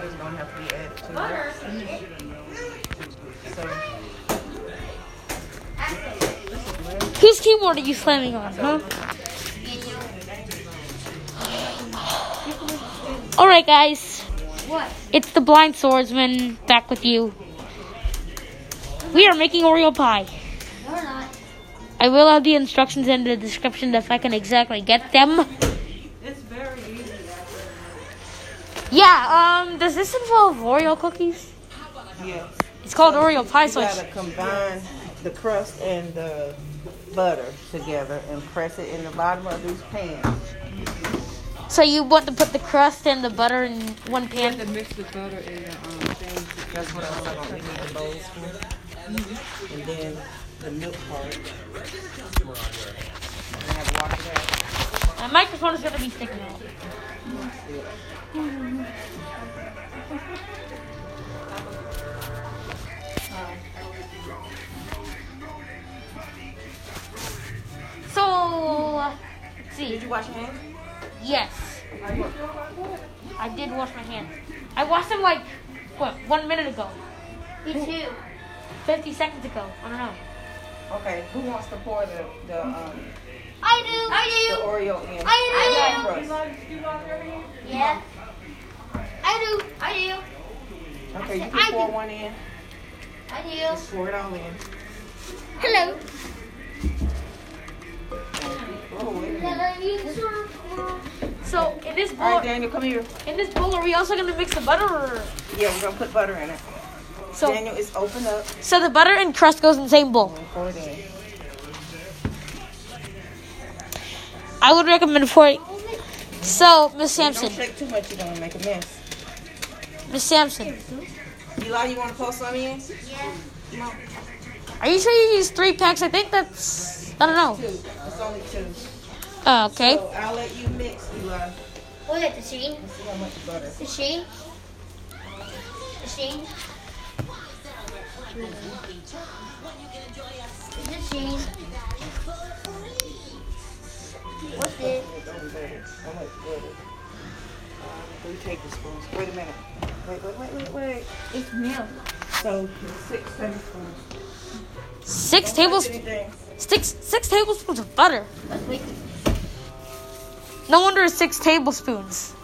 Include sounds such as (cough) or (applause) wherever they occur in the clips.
It's gonna have to be added to it. Mm-hmm. So, Whose keyboard are you slamming on, huh? Alright, guys. What? It's the Blind Swordsman back with you. We are making Oreo pie. No, we're not. I will have the instructions in the description if I can exactly get them. Yeah, um, does this involve Oreo cookies? Yes. It's called Oreo pie, You so it's, gotta combine the crust and the butter together and press it in the bottom of these pans. so you want to put the crust and the butter in one You have pan? to mix the butter and the um, things. That's what I was talking about. We need the bowls for. And then the milk part. And I have water there. My microphone is going to be sticking out. So, let's see. Did you wash your hands? Yes. I did wash my hands. I washed them like, what, one minute ago? Me too. 50 seconds ago. I don't know. Okay, who wants to pour the, the, um, I do. I do. the. Oreo in? I do. Crust? Yeah. I do. I do. Okay, you can pour do. one in. I do. Just pour it all in. Hello. Oh, wait a minute. So, in this bowl, right, Daniel, come here. in this bowl, are we also going to mix the butter? Or? Yeah, we're gonna put butter in it. So, Daniel, it's open up. so the butter and crust goes in the same bowl. And pour it in. I would recommend for it. So, Miss Don't Sampson, shake too much, you're gonna make a mess. Miss Sampson, Eli, you wanna pour some in? Yeah. are you sure you use three packs? I think that's, I don't know. Two. It's only two. Oh, okay. So I'll let you mix, Eli. Look at the sheen. Let's see how much butter. The sheen. The sheen. The sheen. What's it? Much butter? Uh, three. Wait a minute. Wait, wait, wait, wait, wait. It's milk. So six tablespoons. Six tablespoons, six, six tablespoons of butter. No wonder it's six tablespoons.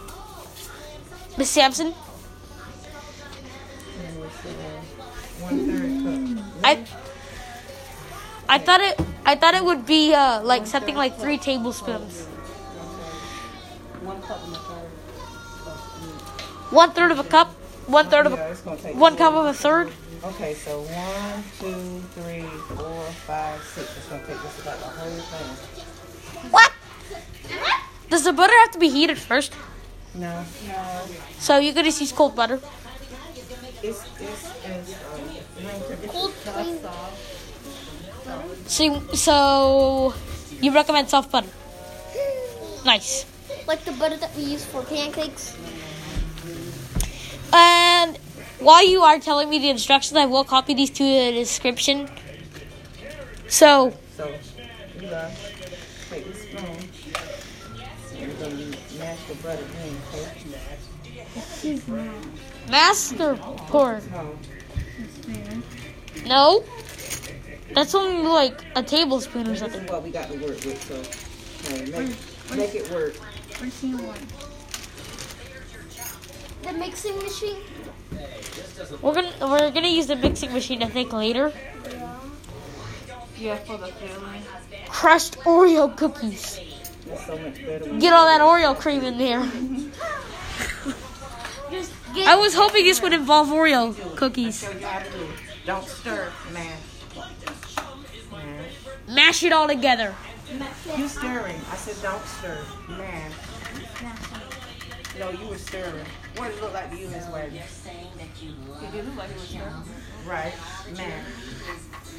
Miss Sampson, I, I thought it, I thought it would be uh, like something like three tablespoons. One cup and a third. Of a cup, one third of a, one cup of a third. Okay, so one, two, three, four, five, six. It's gonna take just about the whole thing. What? Does the butter have to be heated first? No, no. So you're gonna use cold butter. It's it's it's um, room temperature. Cold cream. So, you- so you recommend soft butter? Nice. Like the butter that we use for pancakes. And while you are telling me the instructions, I will copy these to the description. So, So, Eli, take this spoon. And we're gonna mash the butter in, master pour. No, No, that's only like a tablespoon or something. is what we got to work with. So, hey, make make it work. The mixing machine. We're gonna we're gonna use the mixing machine. I think later. Yeah, for the family. Crushed Oreo cookies. So much better. when Get all that Oreo cream in there. (laughs) I was hoping this would involve Oreo cookies. Show you how to do it. Don't stir, man. Man. Mash it all together. You stirring. I said don't stir. Man. No, you were stirring. What did it look like to you, Miss Wagner? It did look like it was stirring. Right. Man.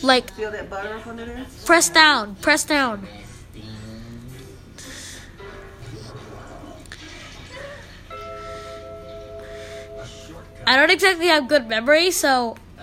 Like Feel that butter up under there? press down, press down. I don't exactly have good memory, so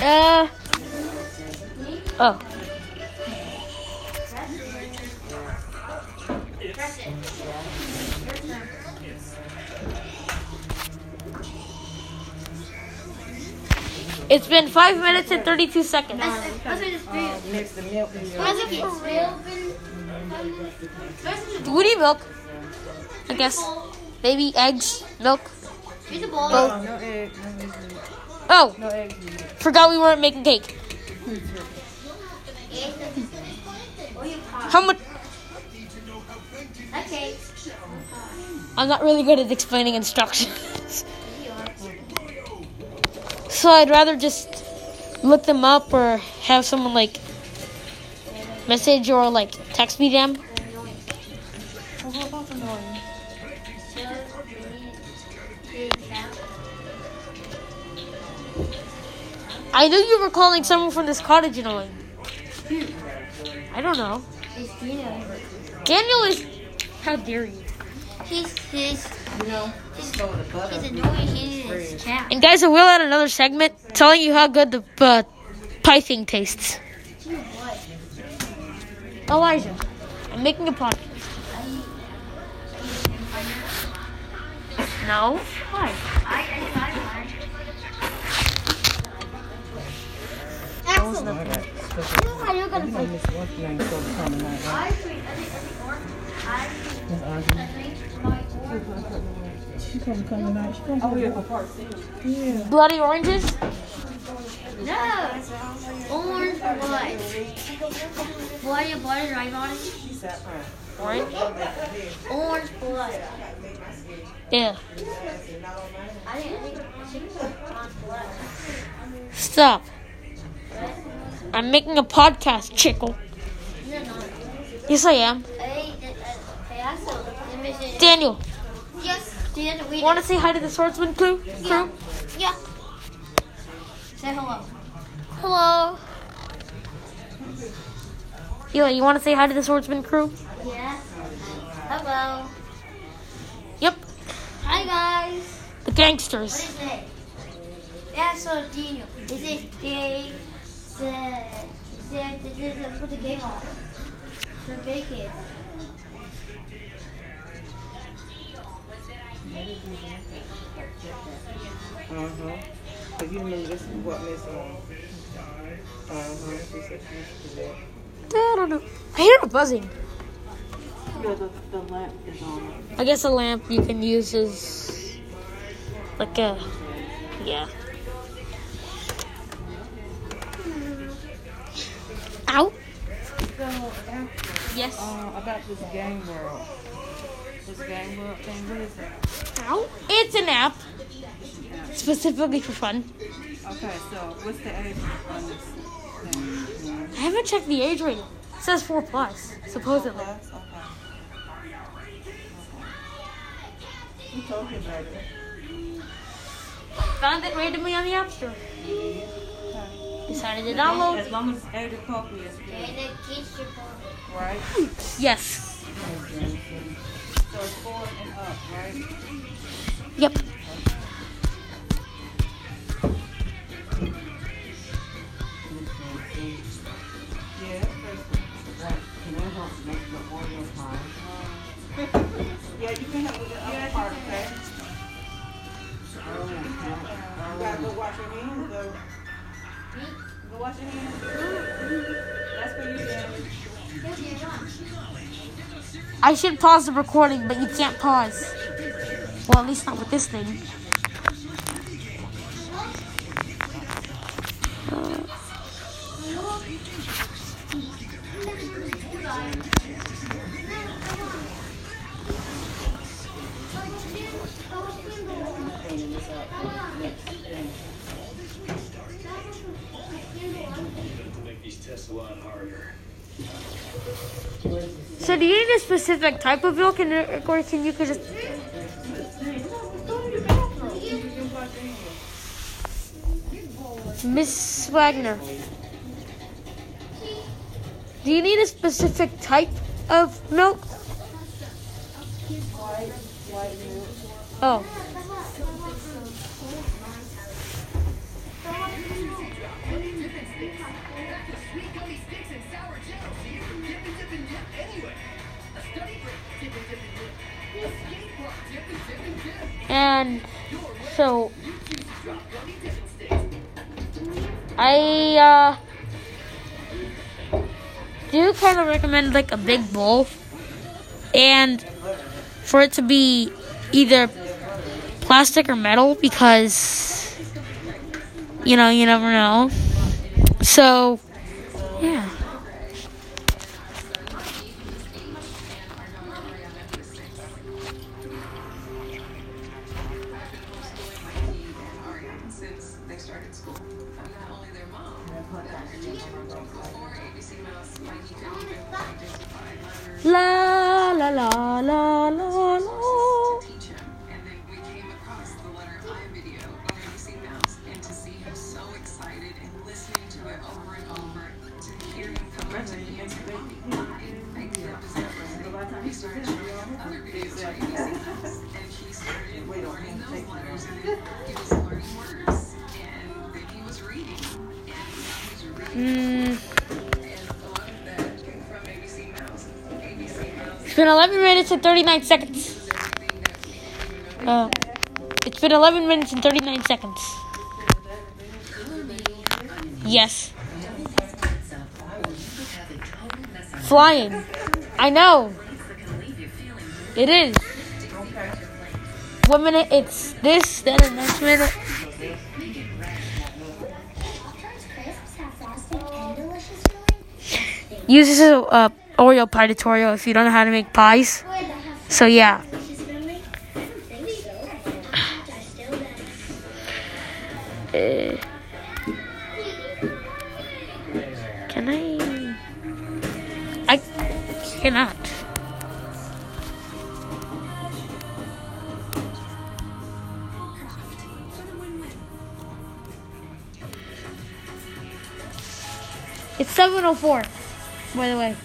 Uh. Oh. It's been five minutes and 32 seconds. That's, that's what it's real. Mix the milk in your. Was it for real? been- We milk. I guess. Maybe eggs, milk. Here's a bowl. Oh, no egg. No eggs. Oh, No eggs. forgot we weren't making cake. How much? Okay. I'm not really good at explaining instructions. so I'd rather just look them up or have someone like message or like text me them. I knew you were calling someone from this cottage annoying. I don't know. It's Dino. Daniel is. How dare you? He's his. You know, just throw the butter. He's annoying. He's his cat. And guys, I will add another segment telling you how good the uh, pie thing tastes. Elijah, I'm making a podcast. No. Why? Excellent. You know how you're gonna play. Miss what's her name so coming out. right? Miss Audrey. She come come tonight. She comes. Oh yeah, for part Yeah. Bloody oranges? No. Orange blood. Blood, your blood right on it. She sat fine. Orange? Orange blood. Yeah. I didn't think she was orange blood. Stop. I'm making a podcast, Chickle. No, no. Yes, I am. Hey, hey, I saw the mission. Daniel, Yes, Daniel. we want to say hi to the swordsman crew? Yeah. crew? Yeah. Say hello. Hello. Eli, you want to say hi to the swordsman crew? Yeah. Hello. Yep. Hi, guys. The gangsters. is it? Yeah, so Daniel. Is it they said said this is to put the game on. For bacon. Uh huh. Cause you remember this is what Miss um. Uh huh. She said she used to do I don't know. I hear a buzzing. Yeah, the, the lamp is on. I guess a lamp you can use as like a yeah. So, Yes. uh, about this game world. This game world thing, what is it? Ow. It's an app specifically for fun. Okay, so what's the age on this thing? I haven't checked the age rating. It says four plus, supposedly. Plus? Okay. Told you about it? Found it randomly on the App Store. Decided to download. As long as it's age appropriate, it's And good, kids right? Yes. So it's four and up, right? Yep. Yeah. Yeah, you can have the other part, oh, okay? You gotta go wash your hands, though. Wash your hands. That's for you. I should pause the recording, but you can't pause. Well, at least not with this thing. So, do you need a specific type of milk, and or can you just? Miss Wagner, do you need a specific type of milk? Oh, And so I uh, do kind of recommend like a big bowl. And for it to be either plastic or metal because you know you never know. So It's been 11 minutes and 39 seconds. Uh, it's been 11 minutes and 39 seconds. Yes. Flying. I know. It is. One minute it's this then the next minute use this as a uh, oreo pie tutorial if you don't know how to make pies so yeah (sighs) can I? I cannot. It's 704, by the way.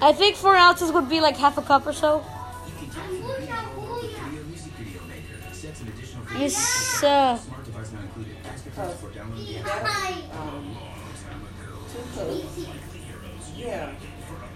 I think four ounces would be like half a cup or so. Yes, uh, Yeah.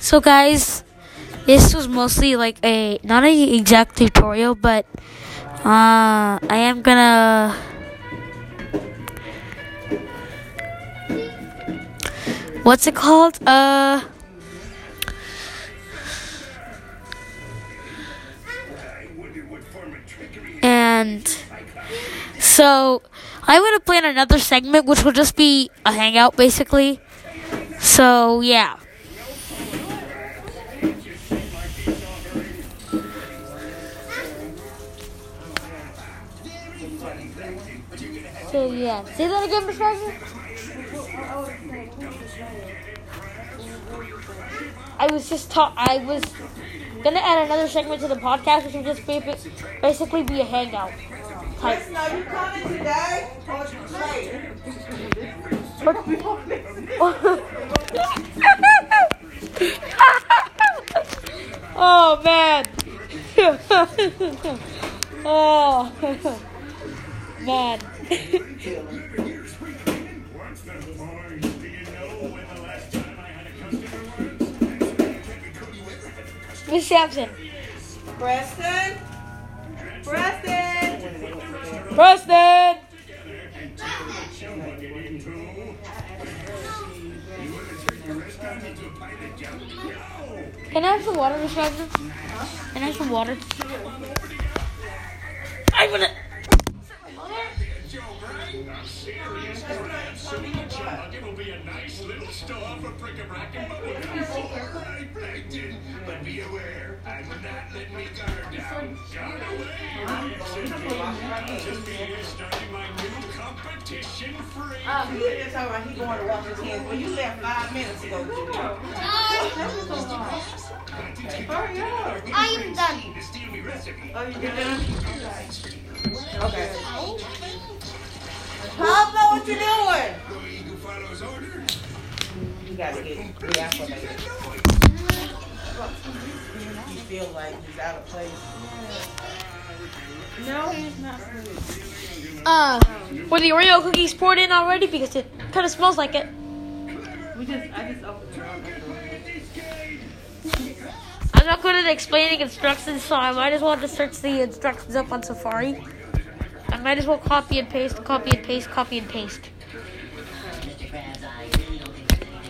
So guys, this was mostly like a not an exact tutorial, but uh, I am gonna. What's it called? Uh. And so I would have planned another segment, which will just be a hangout, basically. So yeah. So yeah, say that again, Mr. I was just ta- I was gonna add another segment to the podcast, which would just basically be a hangout type. Listen, are you coming today? Or later? (laughs) oh man. (laughs) oh (laughs) man. Miss Sampson. Preston? Preston? Preston. Can I have some water, Miss Wagner? Can I have some water? I'm gonna. Little store for bric-a-brac and bubblegum. All right, Plankton, but be aware, I will not let me guard down. Guard away! Just be here starting my new competition free. Um, he just talking about he going to wash his hands. Well, you left five minutes ago, Judy. Hurry up. I am done. Steal me recipe. Oh, you done? Okay. Pablo, what you doing? Go eat who follows order. You gotta get reacclimated. You feel like he's out of place. No, he's not food. Uh, were the Oreo cookies poured in already? Because it kind of smells like it. We just, I just opened it up. I'm not good at explaining instructions, so I might as well just search the instructions up on Safari. I might as well copy and paste, copy and paste, copy and paste.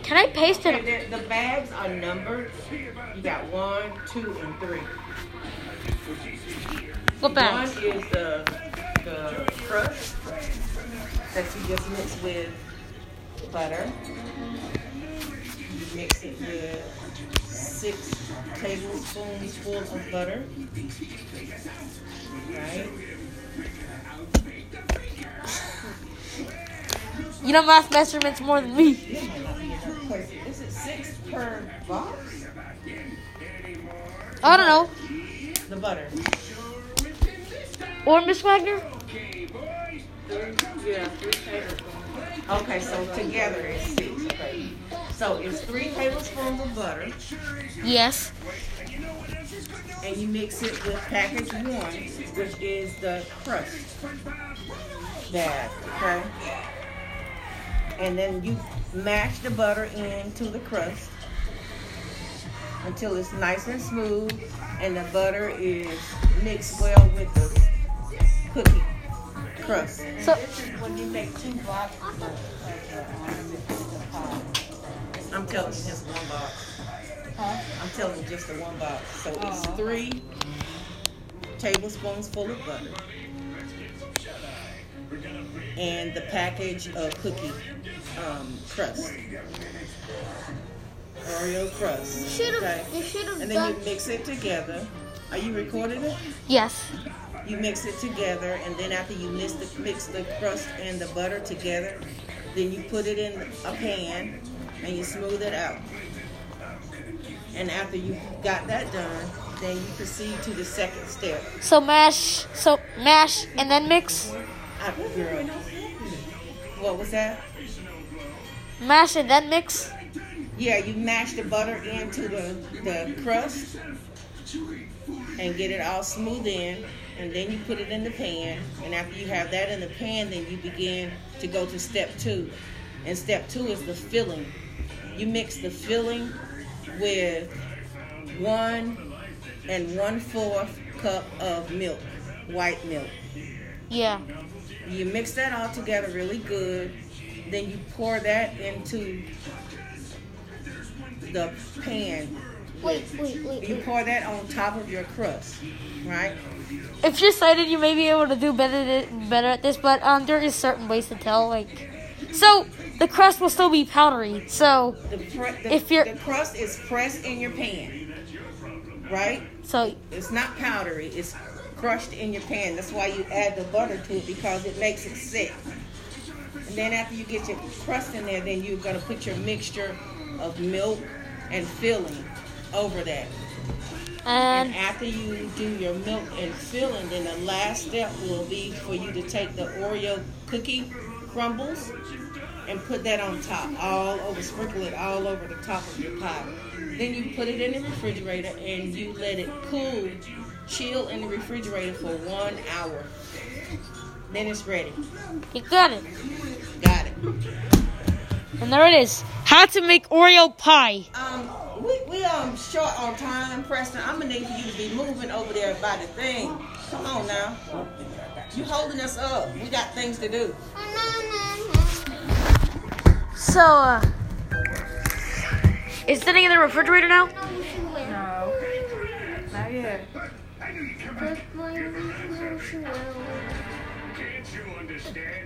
Can I paste it? Okay, the, the bags are numbered. You got one, two, and three. What bags? One is the the crust that you just mix with butter. You mix it with six tablespoons full of butter. Right? You know math measurements more than me. Per box? I don't know. The butter. Or Miss Wagner? Yeah. Okay, so together it's six. Okay. So it's three tablespoons of butter, Yes. and you mix it with package one, which is the crust That, Okay. And then you mash the butter into the crust until it's nice and smooth, and the butter is mixed well with the cookie crust. So when you make two boxes of, of the, the pie. I'm telling you, just one box. Huh? I'm telling you, just the one box. So it's three tablespoons full of butter. And the package of cookie um, crust. Oreo crust. Should Okay. You should have And then done. you mix it together. Are you recording it? yes. You mix it together, and then after you mix the, mix the crust and the butter together, then you put it in a pan and you smooth it out. And after you got that done, then you proceed to the second step. So mash. So mash and then mix. I, girl, what was that? Mash and then mix. Yeah, you mash the butter into the, the crust and get it all smooth in. And then you put it in the pan. And after you have that in the pan, then you begin to go to step two. And step two is the filling. You mix the filling with one and one fourth cup of milk, white milk. Yeah. You mix that all together really good. Then you pour that into the pan. Wait, wait, wait, You pour that on top of your crust, right? If you're sighted, you may be able to do better th- better at this, but um, there is certain ways to tell. Like, so the crust will still be powdery. So, The, pre- the, If you're- the crust is pressed in your pan, right? so It's not powdery. It's crushed in your pan. That's why you add the butter to it because it makes it set. And then after you get your crust in there, then you're gonna put your mixture of milk and filling over that. And and after you do your milk and filling, then the last step will be for you to take the Oreo cookie crumbles and put that on top, all over, sprinkle it all over the top of your pie. Then you put it in the refrigerator and you let it cool, chill in the refrigerator for one hour. Then it's ready. you got it. Got it. And there it is. How to make Oreo pie. Um, we, we um short on time, Preston. I'm gonna need for you to be moving over there by the thing. Come on now. You holding us up. We got things to do. So, uh, it's sitting in the refrigerator now. No. Not yet.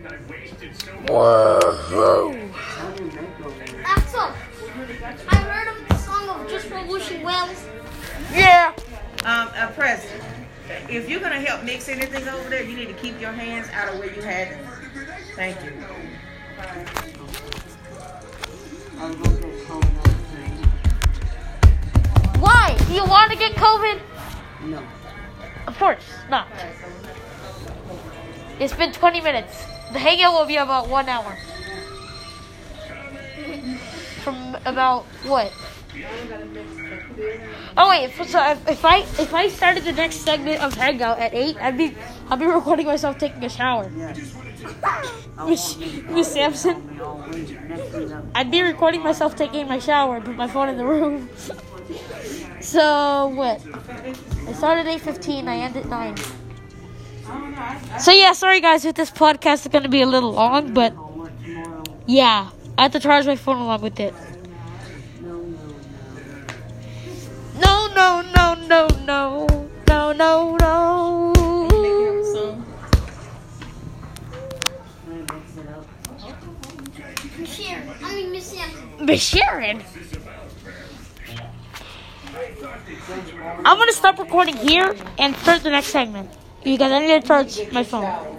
Can't you? I've so much Whoa. Axel, I heard of the song of Just for Wishing Wells. Yeah. Um, uh, Preston, if you're gonna help mix anything over there, you need to keep your hands out of where you had them. Thank you. Why? Do you want to get COVID? No. Of course not. It's been 20 minutes. The hangout will be about one hour. From about what? Oh wait, so if, I if I started the next segment of hangout at eight, I'd be I'd be recording myself taking a shower. Miss Sampson, I'd be recording myself taking my shower put my phone in the room. (laughs) so what? I started at eight fifteen. I end at nine. So yeah, sorry guys if this podcast is gonna be a little long, but yeah, I have to charge my phone along with it. No, no, no, no, no, no, no, no. I mean Miss Sharon. I'm gonna stop recording here and start the next segment. You need to charge my phone.